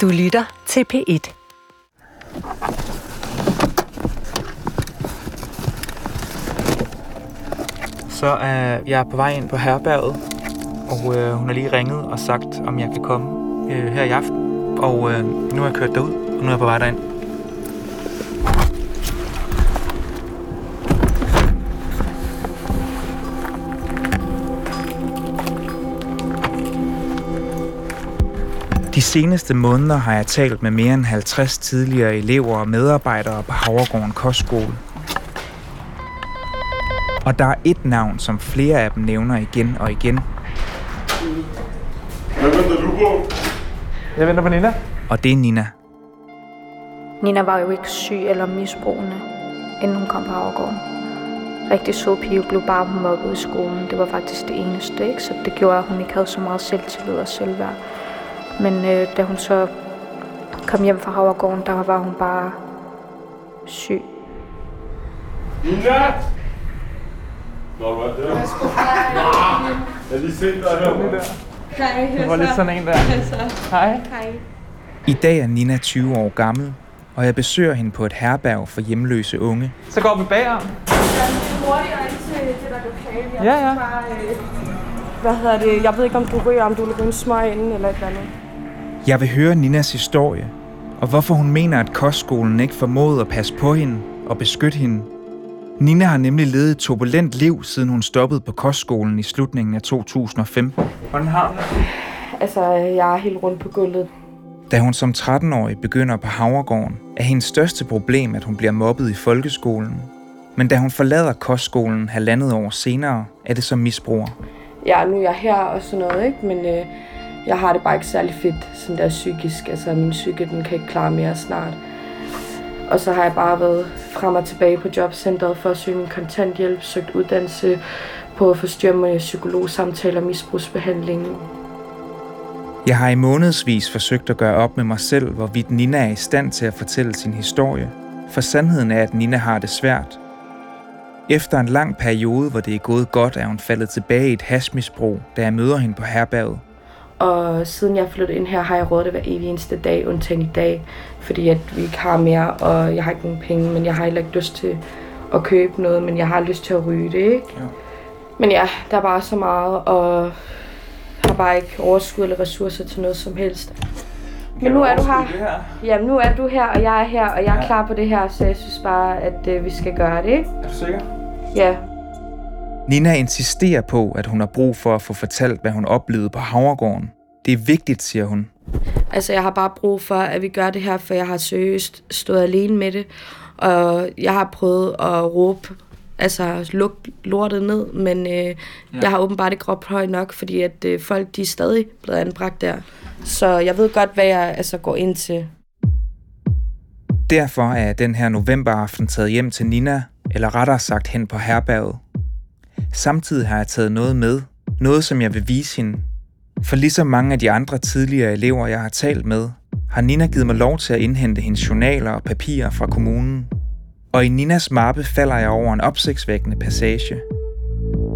Du lytter til P1. Så øh, er jeg på vej ind på herberget, og øh, hun har lige ringet og sagt, om jeg kan komme øh, her i aften. Og øh, nu har jeg kørt derud, og nu er jeg på vej derind. Seneste måneder har jeg talt med mere end 50 tidligere elever og medarbejdere på Havregården Kostskole. Og der er et navn, som flere af dem nævner igen og igen, Hvad venter du på? Jeg venter på Nina. Og det er Nina. Nina var jo ikke syg eller misbrugende, inden hun kom på Havregården. Rigtig sød pige blev bare mobbet i skolen. Det var faktisk det eneste, ikke? Så det gjorde, at hun ikke havde så meget selvtillid og selvværd. Men øh, da hun så kom hjem fra Havregården, der var hun bare syg. Nina! Nå, hvad er det? Jeg har lige set dig her. Hej, Det var lidt sådan en der. Hej. Hej. I dag er Nina 20 år gammel, og jeg besøger hende på et herberg for hjemløse unge. Så går vi bagom. Hurtigere ind til det der lokale. Jeg Ja, ja. Bare, øh, hvad hedder det? Jeg ved ikke, om du ryger, om du vil ryge en smøg inden eller et eller andet. Jeg vil høre Ninas historie, og hvorfor hun mener, at kostskolen ikke formåede at passe på hende og beskytte hende. Nina har nemlig levet et turbulent liv, siden hun stoppede på kostskolen i slutningen af 2015. Hvordan har det? Altså, jeg er helt rundt på gulvet. Da hun som 13-årig begynder på Havregården, er hendes største problem, at hun bliver mobbet i folkeskolen. Men da hun forlader kostskolen halvandet år senere, er det som misbruger. Ja, nu er jeg her og sådan noget, ikke? Men øh, jeg har det bare ikke særlig fedt, sådan der psykisk. Altså, min psyke, den kan ikke klare mere snart. Og så har jeg bare været frem og tilbage på jobcentret for at søge min kontanthjælp, søgt uddannelse på at forstyrre mig psykologsamtaler og misbrugsbehandling. Jeg har i månedsvis forsøgt at gøre op med mig selv, hvorvidt Nina er i stand til at fortælle sin historie. For sandheden er, at Nina har det svært. Efter en lang periode, hvor det er gået godt, er hun faldet tilbage i et hashmisbrug, da jeg møder hende på herberget. Og siden jeg flyttede ind her, har jeg rådet det hver evig eneste dag, undtagen i dag. Fordi at vi ikke har mere, og jeg har ikke nogen penge, men jeg har heller ikke lyst til at købe noget, men jeg har lyst til at ryge det, ikke? Ja. Men ja, der er bare så meget, og har bare ikke overskud eller ressourcer til noget som helst. Men nu er du her. Jamen, nu er du her, og jeg er her, og jeg er Ja. klar på det her, så jeg synes bare, at øh, vi skal gøre det, ikke? Er du sikker? Ja. Nina insisterer på, at hun har brug for at få fortalt, hvad hun oplevede på Havregården. Det er vigtigt, siger hun. Altså, jeg har bare brug for, at vi gør det her, for jeg har seriøst stået alene med det. Og jeg har prøvet at råbe, altså luk lortet ned, men øh, ja. jeg har åbenbart ikke råbt højt nok, fordi at øh, folk, de er stadig blevet anbragt der. Så jeg ved godt, hvad jeg altså går ind til. Derfor er den her novemberaften taget hjem til Nina, eller rettere sagt hen på herberget. Samtidig har jeg taget noget med, noget som jeg vil vise hende. For ligesom mange af de andre tidligere elever, jeg har talt med, har Nina givet mig lov til at indhente hendes journaler og papirer fra kommunen. Og i Ninas mappe falder jeg over en opsigtsvækkende passage.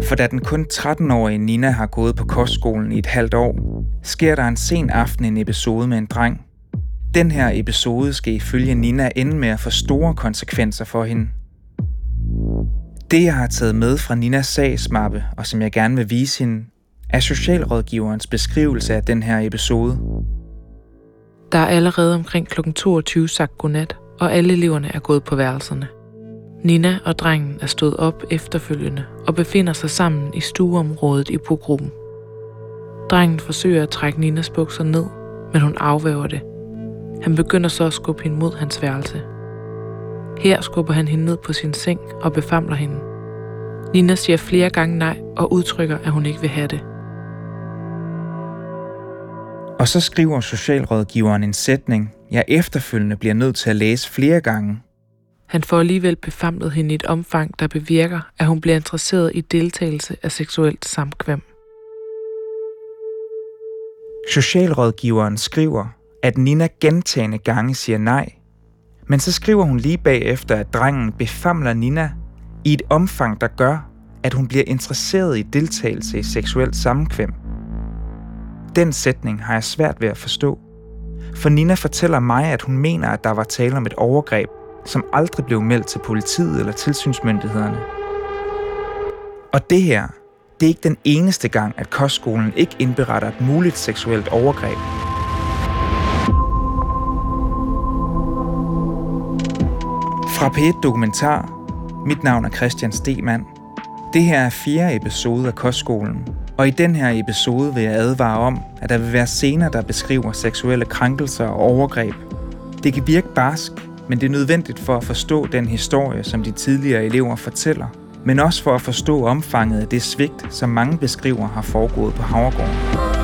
For da den kun 13-årige Nina har gået på kostskolen i et halvt år, sker der en sen aften en episode med en dreng, den her episode skal ifølge Nina ende med at få store konsekvenser for hende. Det, jeg har taget med fra Ninas sagsmappe, og som jeg gerne vil vise hende, er socialrådgiverens beskrivelse af den her episode. Der er allerede omkring kl. 22 sagt godnat, og alle eleverne er gået på værelserne. Nina og drengen er stået op efterfølgende og befinder sig sammen i stueområdet i bogruppen. Drengen forsøger at trække Ninas bukser ned, men hun afværger det. Han begynder så at skubbe hende mod hans værelse. Her skubber han hende ned på sin seng og befamler hende. Nina siger flere gange nej og udtrykker, at hun ikke vil have det. Og så skriver socialrådgiveren en sætning, jeg efterfølgende bliver nødt til at læse flere gange. Han får alligevel befamlet hende i et omfang, der bevirker, at hun bliver interesseret i deltagelse af seksuelt samkvem. Socialrådgiveren skriver, at Nina gentagende gange siger nej, men så skriver hun lige bagefter, at drengen befamler Nina i et omfang, der gør, at hun bliver interesseret i deltagelse i seksuelt sammenkvem. Den sætning har jeg svært ved at forstå. For Nina fortæller mig, at hun mener, at der var tale om et overgreb, som aldrig blev meldt til politiet eller tilsynsmyndighederne. Og det her, det er ikke den eneste gang, at kostskolen ikke indberetter et muligt seksuelt overgreb. Fra P1 Dokumentar. Mit navn er Christian Stemann. Det her er fjerde episode af Kostskolen, og i den her episode vil jeg advare om, at der vil være scener, der beskriver seksuelle krænkelser og overgreb. Det kan virke barsk, men det er nødvendigt for at forstå den historie, som de tidligere elever fortæller, men også for at forstå omfanget af det svigt, som mange beskriver har foregået på Havregården.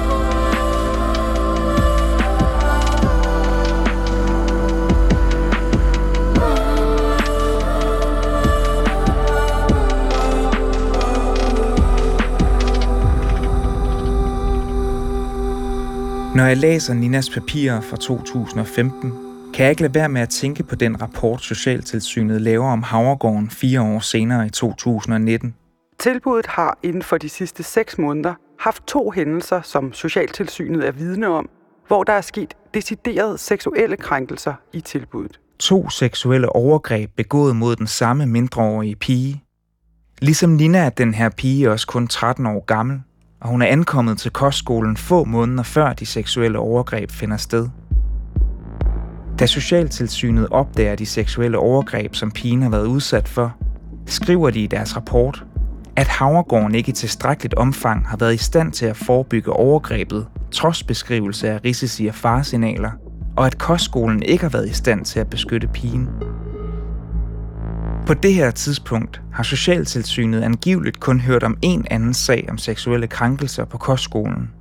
Når jeg læser Ninas papirer fra 2015, kan jeg ikke lade være med at tænke på den rapport, Socialtilsynet laver om Havregården fire år senere i 2019. Tilbuddet har inden for de sidste seks måneder haft to hændelser, som Socialtilsynet er vidne om, hvor der er sket deciderede seksuelle krænkelser i tilbuddet. To seksuelle overgreb begået mod den samme mindreårige pige. Ligesom Nina er den her pige også kun 13 år gammel, og hun er ankommet til kostskolen få måneder før de seksuelle overgreb finder sted. Da Socialtilsynet opdager de seksuelle overgreb, som pigen har været udsat for, skriver de i deres rapport, at Havregården ikke i tilstrækkeligt omfang har været i stand til at forebygge overgrebet, trods beskrivelse af risici og faresignaler, og at kostskolen ikke har været i stand til at beskytte pigen. På det her tidspunkt har Socialtilsynet angiveligt kun hørt om en anden sag om seksuelle krænkelser på kostskolen.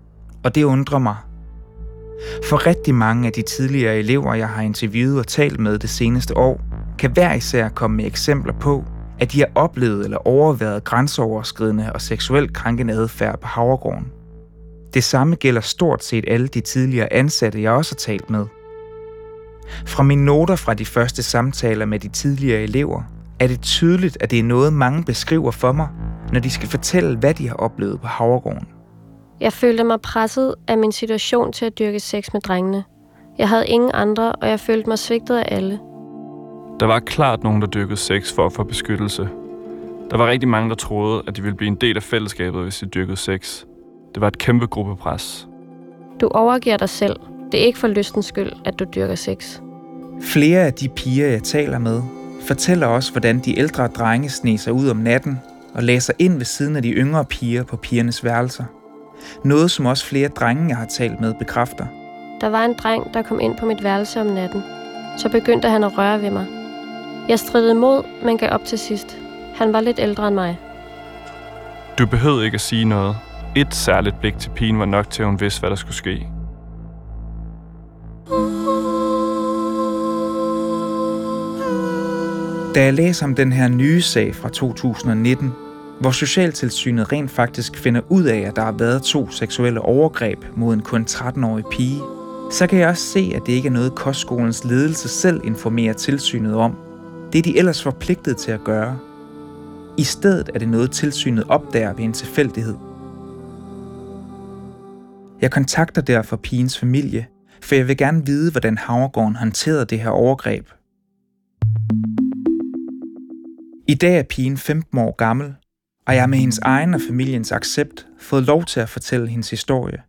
Og det undrer mig. For rigtig mange af de tidligere elever, jeg har interviewet og talt med det seneste år, kan hver især komme med eksempler på, at de har oplevet eller overværet grænseoverskridende og seksuelt krænkende adfærd på Havregården. Det samme gælder stort set alle de tidligere ansatte, jeg også har talt med. Fra mine noter fra de første samtaler med de tidligere elever, er det tydeligt, at det er noget, mange beskriver for mig, når de skal fortælle, hvad de har oplevet på Havregården. Jeg følte mig presset af min situation til at dyrke sex med drengene. Jeg havde ingen andre, og jeg følte mig svigtet af alle. Der var klart nogen, der dyrkede sex for at få beskyttelse. Der var rigtig mange, der troede, at de ville blive en del af fællesskabet, hvis de dyrkede sex. Det var et kæmpe gruppepres. Du overgiver dig selv. Det er ikke for lystens skyld, at du dyrker sex. Flere af de piger, jeg taler med, fortæller også, hvordan de ældre drenge sne sig ud om natten og læser ind ved siden af de yngre piger på pigernes værelser. Noget, som også flere drenge, jeg har talt med, bekræfter. Der var en dreng, der kom ind på mit værelse om natten. Så begyndte han at røre ved mig. Jeg stridede imod, men gav op til sidst. Han var lidt ældre end mig. Du behøvede ikke at sige noget. Et særligt blik til pigen var nok til, at hun vidste, hvad der skulle ske. Da jeg læser om den her nye sag fra 2019, hvor Socialtilsynet rent faktisk finder ud af, at der har været to seksuelle overgreb mod en kun 13-årig pige, så kan jeg også se, at det ikke er noget, kostskolens ledelse selv informerer tilsynet om. Det er de ellers forpligtet til at gøre. I stedet er det noget, tilsynet opdager ved en tilfældighed. Jeg kontakter derfor pigens familie, for jeg vil gerne vide, hvordan Havregården håndterede det her overgreb. I dag er pigen 15 år gammel, og jeg har med hendes egen og familiens accept fået lov til at fortælle hendes historie.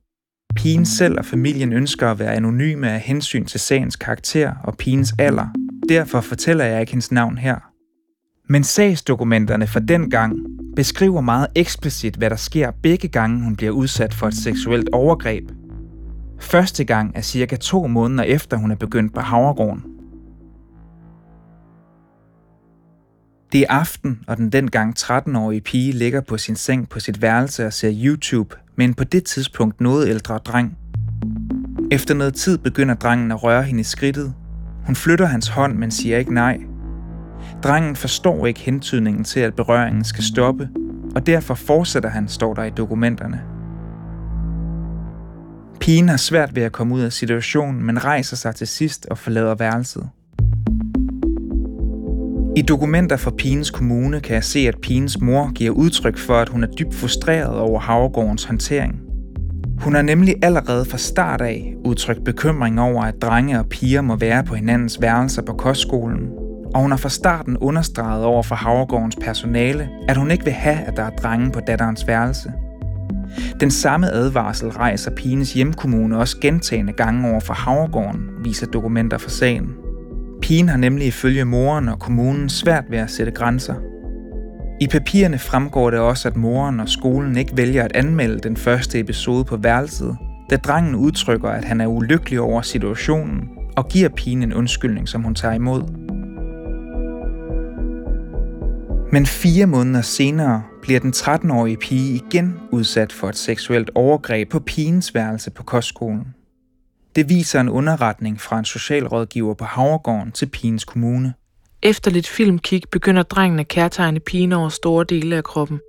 Pigen selv og familien ønsker at være anonyme af hensyn til sagens karakter og pigens alder. Derfor fortæller jeg ikke hendes navn her. Men sagsdokumenterne fra den gang beskriver meget eksplicit, hvad der sker begge gange, hun bliver udsat for et seksuelt overgreb. Første gang er cirka to måneder efter, hun er begyndt på Havregården. Det er aften, og den dengang 13-årige pige ligger på sin seng på sit værelse og ser YouTube med en på det tidspunkt noget ældre dreng. Efter noget tid begynder drengen at røre hende i skridtet. Hun flytter hans hånd, men siger ikke nej. Drengen forstår ikke hentydningen til, at berøringen skal stoppe, og derfor fortsætter han, står der i dokumenterne. Pigen har svært ved at komme ud af situationen, men rejser sig til sidst og forlader værelset. I dokumenter fra Pines kommune kan jeg se, at Pines mor giver udtryk for, at hun er dybt frustreret over Havregårdens håndtering. Hun har nemlig allerede fra start af udtrykt bekymring over, at drenge og piger må være på hinandens værelser på kostskolen, og hun har fra starten understreget over for Havregårdens personale, at hun ikke vil have, at der er drenge på datterens værelse. Den samme advarsel rejser Pines hjemkommune også gentagende gange over for Havregården, viser dokumenter for sagen. Pigen har nemlig ifølge moren og kommunen svært ved at sætte grænser. I papirerne fremgår det også, at moren og skolen ikke vælger at anmelde den første episode på værelset, da drengen udtrykker, at han er ulykkelig over situationen og giver pigen en undskyldning, som hun tager imod. Men fire måneder senere bliver den 13-årige pige igen udsat for et seksuelt overgreb på pigens værelse på kostskolen. Det viser en underretning fra en socialrådgiver på Havregården til pigens kommune. Efter lidt filmkig begynder drengen at kærtegne pigen over store dele af kroppen.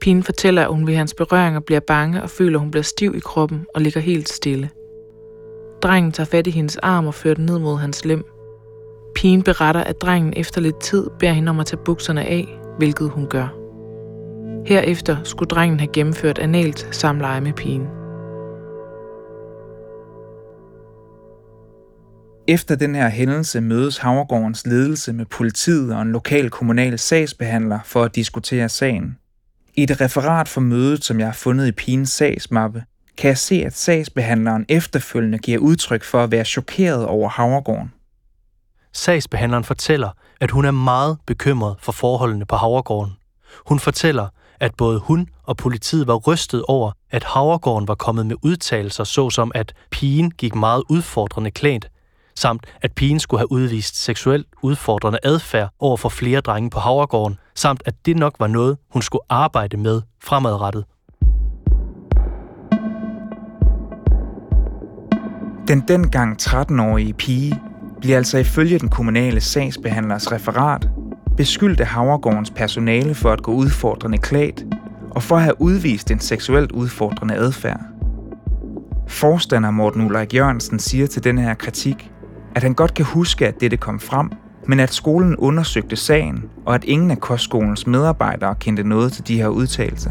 Pigen fortæller, at hun ved hans berøringer bliver bange og føler, at hun bliver stiv i kroppen og ligger helt stille. Drengen tager fat i hendes arm og fører den ned mod hans lem. Pigen beretter, at drengen efter lidt tid beder hende om at tage bukserne af, hvilket hun gør. Herefter skulle drengen have gennemført analt samleje med pigen. Efter den her hændelse mødes Havregårdens ledelse med politiet og en lokal kommunal sagsbehandler for at diskutere sagen. I et referat for mødet, som jeg har fundet i pigens sagsmappe, kan jeg se, at sagsbehandleren efterfølgende giver udtryk for at være chokeret over Havregården. Sagsbehandleren fortæller, at hun er meget bekymret for forholdene på Havregården. Hun fortæller, at både hun og politiet var rystet over, at Havregården var kommet med udtalelser såsom, at pigen gik meget udfordrende klædt, samt at pigen skulle have udvist seksuelt udfordrende adfærd over for flere drenge på Havregården, samt at det nok var noget, hun skulle arbejde med fremadrettet. Den dengang 13-årige pige bliver altså ifølge den kommunale sagsbehandlers referat beskyldt af Havregårdens personale for at gå udfordrende klædt og for at have udvist en seksuelt udfordrende adfærd. Forstander Morten Ulrik Jørgensen siger til den her kritik, at han godt kan huske, at dette kom frem, men at skolen undersøgte sagen, og at ingen af kostskolens medarbejdere kendte noget til de her udtalelser.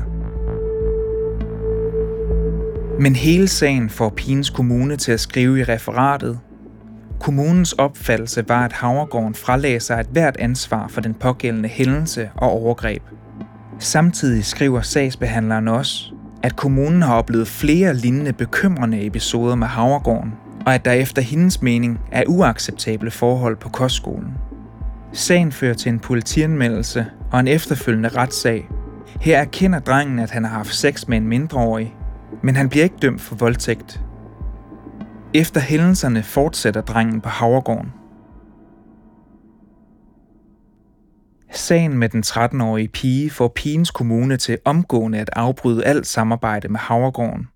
Men hele sagen får pigens kommune til at skrive i referatet. Kommunens opfattelse var, at Havregården fralagde sig et hvert ansvar for den pågældende hændelse og overgreb. Samtidig skriver sagsbehandleren også, at kommunen har oplevet flere lignende bekymrende episoder med Havregården, og at der efter hendes mening er uacceptable forhold på kostskolen. Sagen fører til en politianmeldelse og en efterfølgende retssag. Her erkender drengen, at han har haft sex med en mindreårig, men han bliver ikke dømt for voldtægt. Efter hændelserne fortsætter drengen på Havregården. Sagen med den 13-årige pige får pigens kommune til omgående at afbryde alt samarbejde med Havregården.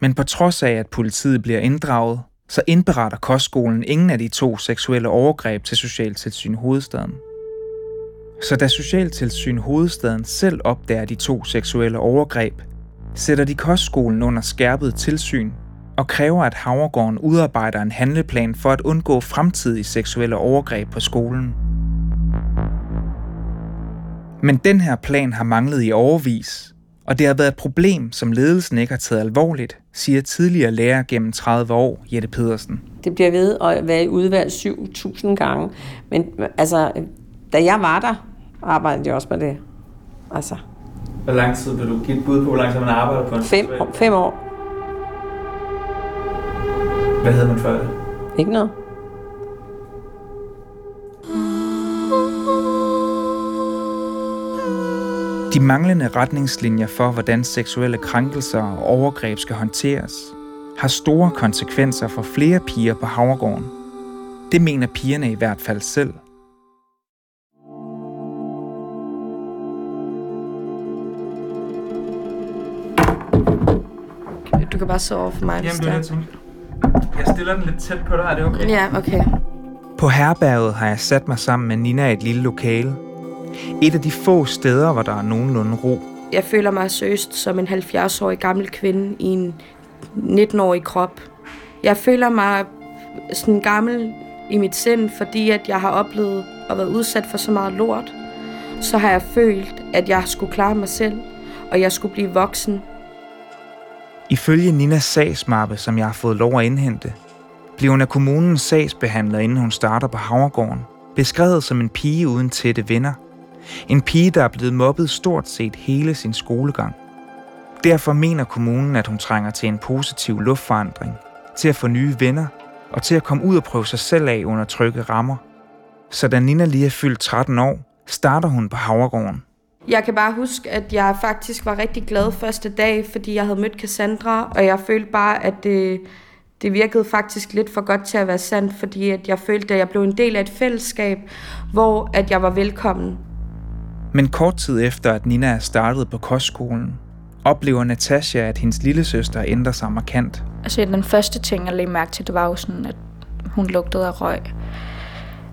Men på trods af, at politiet bliver inddraget, så indberetter kostskolen ingen af de to seksuelle overgreb til Socialtilsyn Hovedstaden. Så da Socialtilsyn Hovedstaden selv opdager de to seksuelle overgreb, sætter de kostskolen under skærpet tilsyn og kræver, at Havregården udarbejder en handleplan for at undgå fremtidige seksuelle overgreb på skolen. Men den her plan har manglet i overvis, og det har været et problem, som ledelsen ikke har taget alvorligt, siger tidligere lærer gennem 30 år, Jette Pedersen. Det bliver ved at være i udvalg 7.000 gange. Men altså, da jeg var der, arbejdede jeg også med det. Altså. Hvor lang tid vil du give et bud på, hvor lang tid man arbejder på en fem, år, fem år. Hvad havde man før det? Ikke noget. De manglende retningslinjer for, hvordan seksuelle krænkelser og overgreb skal håndteres, har store konsekvenser for flere piger på Havregården. Det mener pigerne i hvert fald selv. Du kan bare sove over for mig, hvis Jamen, det er Jeg stiller den lidt tæt på dig, er det okay? Ja, okay. På herberget har jeg sat mig sammen med Nina i et lille lokale. Et af de få steder, hvor der er nogenlunde ro. Jeg føler mig søst som en 70-årig gammel kvinde i en 19-årig krop. Jeg føler mig sådan gammel i mit sind, fordi at jeg har oplevet at være udsat for så meget lort. Så har jeg følt, at jeg skulle klare mig selv, og jeg skulle blive voksen. Ifølge Ninas sagsmappe, som jeg har fået lov at indhente, bliver hun af kommunens sagsbehandler, inden hun starter på Havregården, beskrevet som en pige uden tætte venner. En pige, der er blevet mobbet stort set hele sin skolegang. Derfor mener kommunen, at hun trænger til en positiv luftforandring, til at få nye venner og til at komme ud og prøve sig selv af under trygge rammer. Så da Nina lige er fyldt 13 år, starter hun på Havregården. Jeg kan bare huske, at jeg faktisk var rigtig glad første dag, fordi jeg havde mødt Cassandra, og jeg følte bare, at det, det virkede faktisk lidt for godt til at være sandt, fordi at jeg følte, at jeg blev en del af et fællesskab, hvor at jeg var velkommen. Men kort tid efter, at Nina er startet på kostskolen, oplever Natasha, at hendes lille søster ændrer sig markant. Altså den første ting, jeg lagde mærke til, det var jo sådan, at hun lugtede af røg.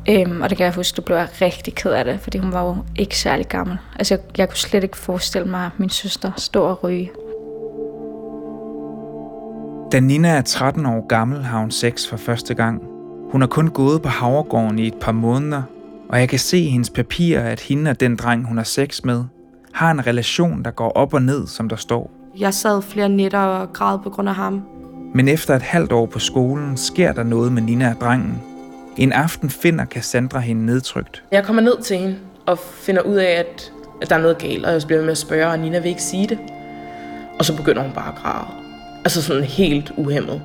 Øhm, og det kan jeg huske, det blev jeg rigtig ked af det, fordi hun var jo ikke særlig gammel. Altså jeg, jeg kunne slet ikke forestille mig, at min søster stod og ryge. Da Nina er 13 år gammel, har hun sex for første gang. Hun har kun gået på Havregården i et par måneder, og jeg kan se i hendes papirer, at hende og den dreng, hun har sex med, har en relation, der går op og ned, som der står. Jeg sad flere nætter og græd på grund af ham. Men efter et halvt år på skolen, sker der noget med Nina og drengen. En aften finder Cassandra hende nedtrykt. Jeg kommer ned til hende og finder ud af, at, at der er noget galt, og jeg bliver med at spørge, og Nina vil ikke sige det. Og så begynder hun bare at græde. Altså sådan helt uhemmet.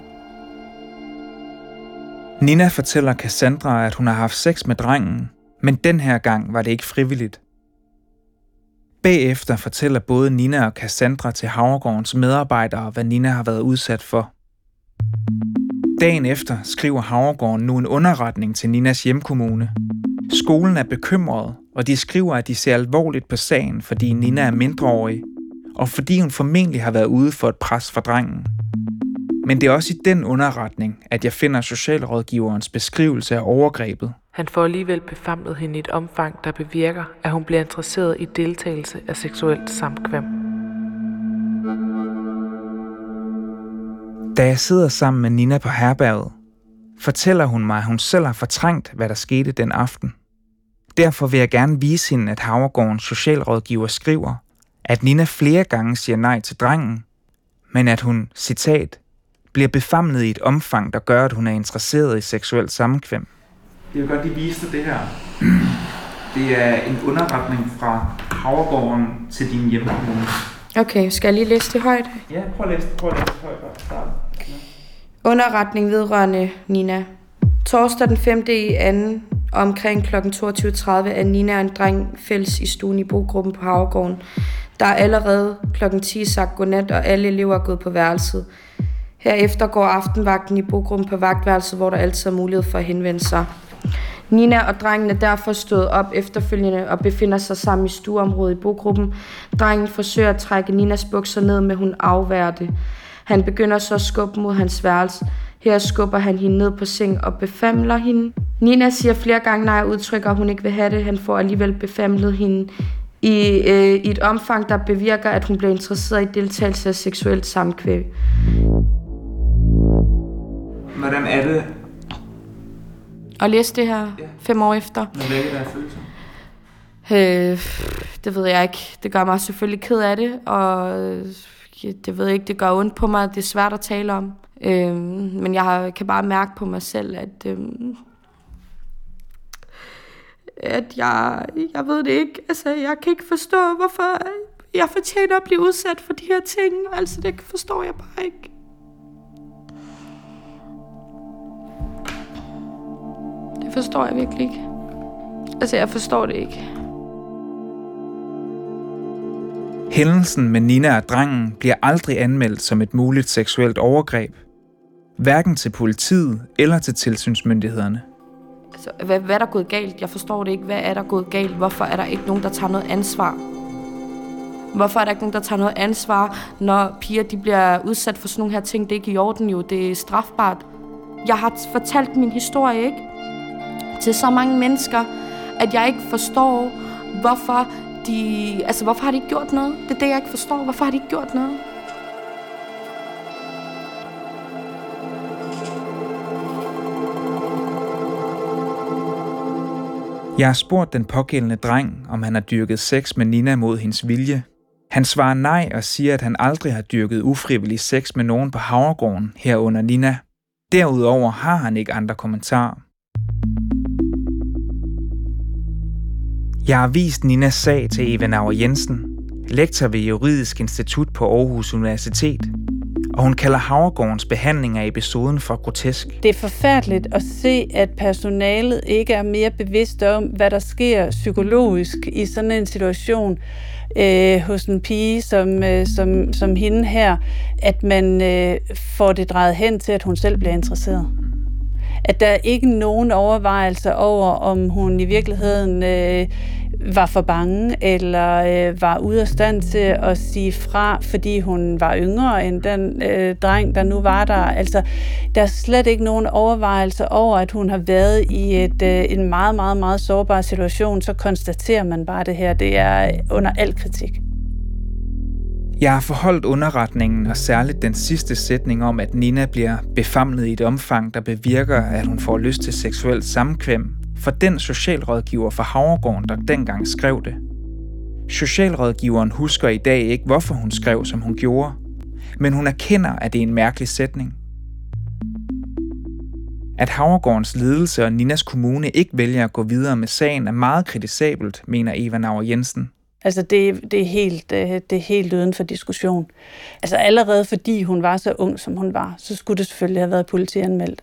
Nina fortæller Cassandra, at hun har haft sex med drengen, men den her gang var det ikke frivilligt. Bagefter fortæller både Nina og Cassandra til Havregårdens medarbejdere, hvad Nina har været udsat for. Dagen efter skriver Havregården nu en underretning til Ninas hjemkommune. Skolen er bekymret, og de skriver, at de ser alvorligt på sagen, fordi Nina er mindreårig, og fordi hun formentlig har været ude for et pres fra drengen. Men det er også i den underretning, at jeg finder socialrådgiverens beskrivelse af overgrebet. Han får alligevel befamlet hende i et omfang, der bevirker, at hun bliver interesseret i deltagelse af seksuelt samkvem. Da jeg sidder sammen med Nina på herberget, fortæller hun mig, at hun selv har fortrængt, hvad der skete den aften. Derfor vil jeg gerne vise hende, at Havregårdens socialrådgiver skriver, at Nina flere gange siger nej til drengen, men at hun, citat, bliver befamlet i et omfang, der gør, at hun er interesseret i seksuelt sammenkvem. Jeg vil godt lige vise dig det her. Det er en underretning fra Havregården til din hjemkommune. Okay, skal jeg lige læse det højt? Ja, prøv at læse, prøv at læse det højt. Start. Underretning vedrørende Nina. Torsdag den 5. i 2. omkring kl. 22.30 er Nina og en dreng fælles i stuen i bogruppen på Havregården. Der er allerede kl. 10 sagt godnat, og alle elever er gået på værelset. Herefter går aftenvagten i bogruppen på vagtværelset, hvor der altid er mulighed for at henvende sig. Nina og drengen er derfor stået op efterfølgende og befinder sig sammen i stueområdet i bogruppen. Drengen forsøger at trække Ninas bukser ned, men hun afværer det. Han begynder så at skubbe mod hans værelse. Her skubber han hende ned på seng og befamler hende. Nina siger flere gange nej og udtrykker, at hun ikke vil have det. Han får alligevel befamlet hende i, øh, i et omfang, der bevirker, at hun bliver interesseret i deltagelse af seksuelt samkvæm. Hvordan er det Og læse det her Ja. fem år efter. når vækker der følelser? Øh, det ved jeg ikke. Det gør mig selvfølgelig ked af det, og det ved jeg ikke, det gør ondt på mig. Det er svært at tale om. Øh, men jeg har- kan bare mærke på mig selv, at, øh, at jeg, jeg ved det ikke. Altså, jeg kan ikke forstå, hvorfor jeg fortjener at blive udsat for de her ting. Altså, det forstår jeg bare ikke. Det forstår jeg virkelig ikke. Altså, jeg forstår det ikke. Hændelsen med Nina og drengen bliver aldrig anmeldt som et muligt seksuelt overgreb. Hverken til politiet eller til tilsynsmyndighederne. Altså, hvad, hvad er der gået galt? Jeg forstår det ikke. Hvad er der gået galt? Hvorfor er der ikke nogen, der tager noget ansvar? Hvorfor er der ikke nogen, der tager noget ansvar, når piger de bliver udsat for sådan nogle her ting? Det er ikke i orden jo. Det er strafbart. Jeg har fortalt min historie, ikke? Til så mange mennesker, at jeg ikke forstår, hvorfor de... Altså, hvorfor har de ikke gjort noget? Det er det, jeg ikke forstår. Hvorfor har de ikke gjort noget? Jeg har spurgt den pågældende dreng, om han har dyrket sex med Nina mod hendes vilje. Han svarer nej og siger, at han aldrig har dyrket ufrivillig sex med nogen på Havregården herunder Nina. Derudover har han ikke andre kommentarer. Jeg har vist Ninas sag til Eva Nauer Jensen, lektor ved Juridisk Institut på Aarhus Universitet, og hun kalder Havregårdens behandling af episoden for grotesk. Det er forfærdeligt at se, at personalet ikke er mere bevidst om, hvad der sker psykologisk i sådan en situation øh, hos en pige som, øh, som, som hende her, at man øh, får det drejet hen til, at hun selv bliver interesseret at der er ikke nogen overvejelser over, om hun i virkeligheden øh, var for bange, eller øh, var ude af stand til at sige fra, fordi hun var yngre end den øh, dreng, der nu var der. Altså, der er slet ikke nogen overvejelser over, at hun har været i et, øh, en meget, meget, meget sårbar situation. Så konstaterer man bare det her. Det er under al kritik. Jeg har forholdt underretningen og særligt den sidste sætning om, at Nina bliver befamlet i et omfang, der bevirker, at hun får lyst til seksuelt samkvem, for den socialrådgiver fra Havregården, der dengang skrev det. Socialrådgiveren husker i dag ikke, hvorfor hun skrev, som hun gjorde, men hun erkender, at det er en mærkelig sætning. At Havregårdens ledelse og Ninas kommune ikke vælger at gå videre med sagen er meget kritisabelt, mener Eva Nauer Jensen. Altså det, det, er helt, øh, det er helt uden for diskussion. Altså allerede fordi hun var så ung, som hun var, så skulle det selvfølgelig have været politianmeldt.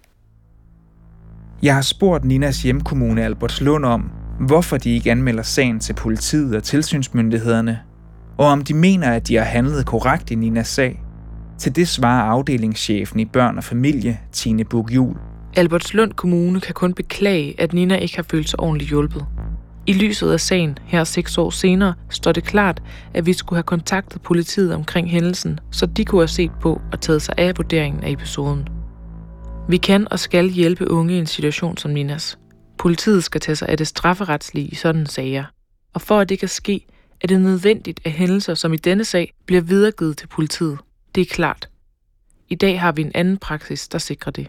Jeg har spurgt Ninas hjemkommune Albertslund om, hvorfor de ikke anmelder sagen til politiet og tilsynsmyndighederne, og om de mener, at de har handlet korrekt i Ninas sag. Til det svarer afdelingschefen i børn og familie, Tine Bugjul. Albertslund Kommune kan kun beklage, at Nina ikke har følt sig ordentligt hjulpet. I lyset af sagen, her seks år senere, står det klart, at vi skulle have kontaktet politiet omkring hændelsen, så de kunne have set på og taget sig af vurderingen af episoden. Vi kan og skal hjælpe unge i en situation som Ninas. Politiet skal tage sig af det strafferetslige i sådan sager. Og for at det kan ske, er det nødvendigt, at hændelser som i denne sag bliver videregivet til politiet. Det er klart. I dag har vi en anden praksis, der sikrer det.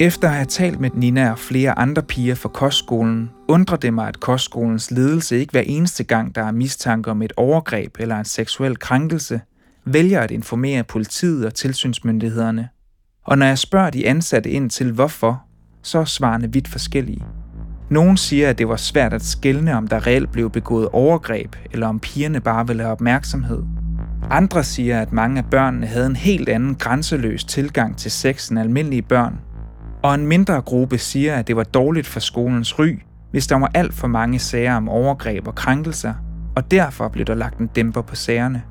Efter at have talt med Nina og flere andre piger fra kostskolen, undrer det mig, at kostskolens ledelse ikke hver eneste gang, der er mistanke om et overgreb eller en seksuel krænkelse, vælger at informere politiet og tilsynsmyndighederne. Og når jeg spørger de ansatte ind til hvorfor, så er svarene vidt forskellige. Nogle siger, at det var svært at skelne, om der reelt blev begået overgreb, eller om pigerne bare ville have opmærksomhed. Andre siger, at mange af børnene havde en helt anden grænseløs tilgang til sex end almindelige børn, og en mindre gruppe siger, at det var dårligt for skolens ry, hvis der var alt for mange sager om overgreb og krænkelser, og derfor blev der lagt en dæmper på sagerne.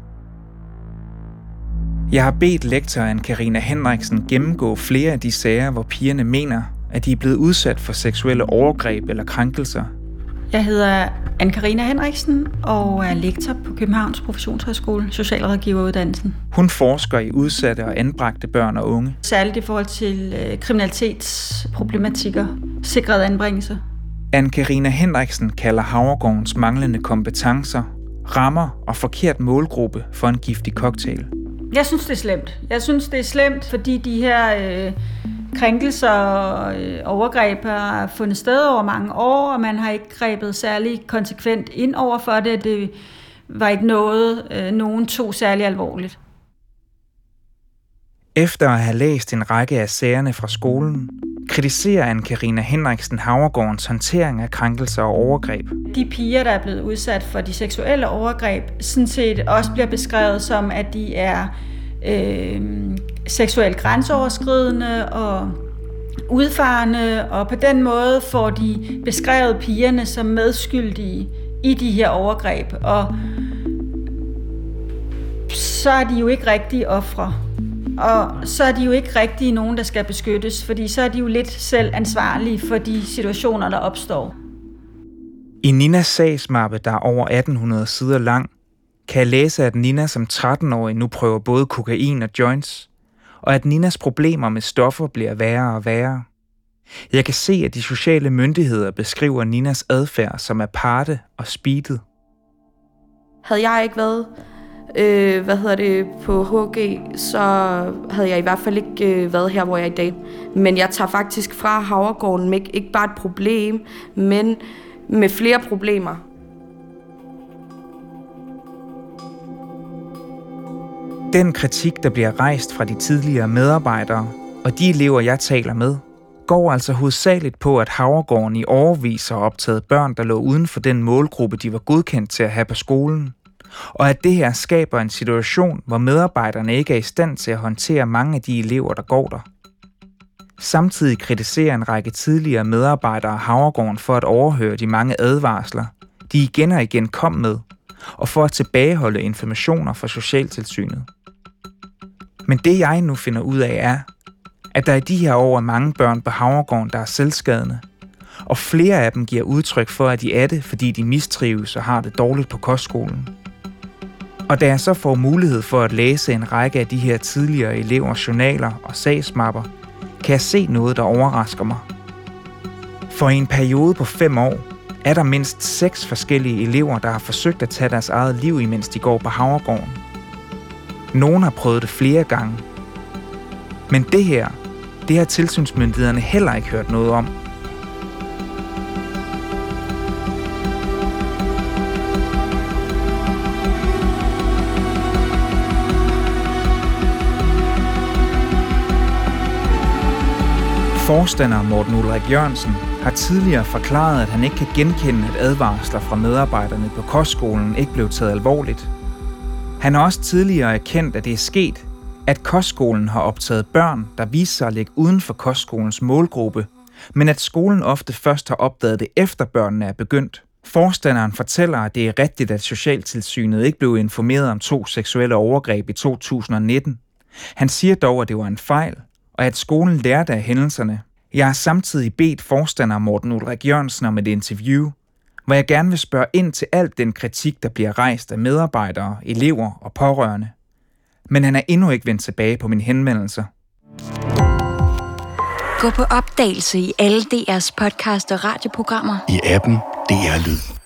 Jeg har bedt lektoren Karina Henriksen gennemgå flere af de sager, hvor pigerne mener, at de er blevet udsat for seksuelle overgreb eller krænkelser. Jeg hedder Anne-Karina Henriksen og er lektor på Københavns Professionshøjskole, Socialrådgiveruddannelsen. Hun forsker i udsatte og anbragte børn og unge. Særligt i forhold til øh, kriminalitetsproblematikker, sikret anbringelse. Anne-Karina Henriksen kalder Havregårdens manglende kompetencer, rammer og forkert målgruppe for en giftig cocktail. Jeg synes, det er slemt. Jeg synes, det er slemt, fordi de her øh, krænkelser og øh, overgreb har fundet sted over mange år, og man har ikke grebet særlig konsekvent ind over for det. Det var ikke noget, øh, nogen tog særlig alvorligt. Efter at have læst en række af sagerne fra skolen, kritiserer Anne-Karina Henriksen Havregårdens håndtering af krænkelser og overgreb. De piger, der er blevet udsat for de seksuelle overgreb, sådan set også bliver beskrevet som, at de er øh, seksuelt grænseoverskridende og udfarende, og på den måde får de beskrevet pigerne som medskyldige i de her overgreb. Og så er de jo ikke rigtige ofre. Og så er de jo ikke rigtige nogen, der skal beskyttes, fordi så er de jo lidt selv ansvarlige for de situationer, der opstår. I Ninas sagsmappe, der er over 1800 sider lang, kan jeg læse, at Nina som 13-årig nu prøver både kokain og joints, og at Ninas problemer med stoffer bliver værre og værre. Jeg kan se, at de sociale myndigheder beskriver Ninas adfærd som aparte og speedet. Havde jeg ikke været øh, hvad hedder det, på HG, så havde jeg i hvert fald ikke øh, været her, hvor jeg er i dag. Men jeg tager faktisk fra Havregården med ikke bare et problem, men med flere problemer. Den kritik, der bliver rejst fra de tidligere medarbejdere og de elever, jeg taler med, går altså hovedsageligt på, at Havregården i overvis har optaget børn, der lå uden for den målgruppe, de var godkendt til at have på skolen. Og at det her skaber en situation, hvor medarbejderne ikke er i stand til at håndtere mange af de elever, der går der. Samtidig kritiserer en række tidligere medarbejdere Havregården for at overhøre de mange advarsler, de igen og igen kom med, og for at tilbageholde informationer fra Socialtilsynet. Men det jeg nu finder ud af er, at der i de her år er mange børn på Havregården, der er selvskadende, og flere af dem giver udtryk for, at de er det, fordi de mistrives og har det dårligt på kostskolen. Og da jeg så får mulighed for at læse en række af de her tidligere elevers journaler og sagsmapper, kan jeg se noget, der overrasker mig. For i en periode på fem år er der mindst seks forskellige elever, der har forsøgt at tage deres eget liv, imens de går på Havregården. Nogle har prøvet det flere gange. Men det her, det har tilsynsmyndighederne heller ikke hørt noget om – Forstander Morten Ulrik Jørgensen har tidligere forklaret, at han ikke kan genkende, at advarsler fra medarbejderne på kostskolen ikke blev taget alvorligt. Han har også tidligere erkendt, at det er sket, at kostskolen har optaget børn, der viser sig at ligge uden for kostskolens målgruppe, men at skolen ofte først har opdaget det efter børnene er begyndt. Forstanderen fortæller, at det er rigtigt, at Socialtilsynet ikke blev informeret om to seksuelle overgreb i 2019. Han siger dog, at det var en fejl, og at skolen lærte af hændelserne. Jeg har samtidig bedt forstander Morten Ulrik Jørgensen om et interview, hvor jeg gerne vil spørge ind til alt den kritik, der bliver rejst af medarbejdere, elever og pårørende. Men han er endnu ikke vendt tilbage på mine henvendelser. Gå på opdagelse i alle DR's podcast og radioprogrammer. I appen DR Lyd.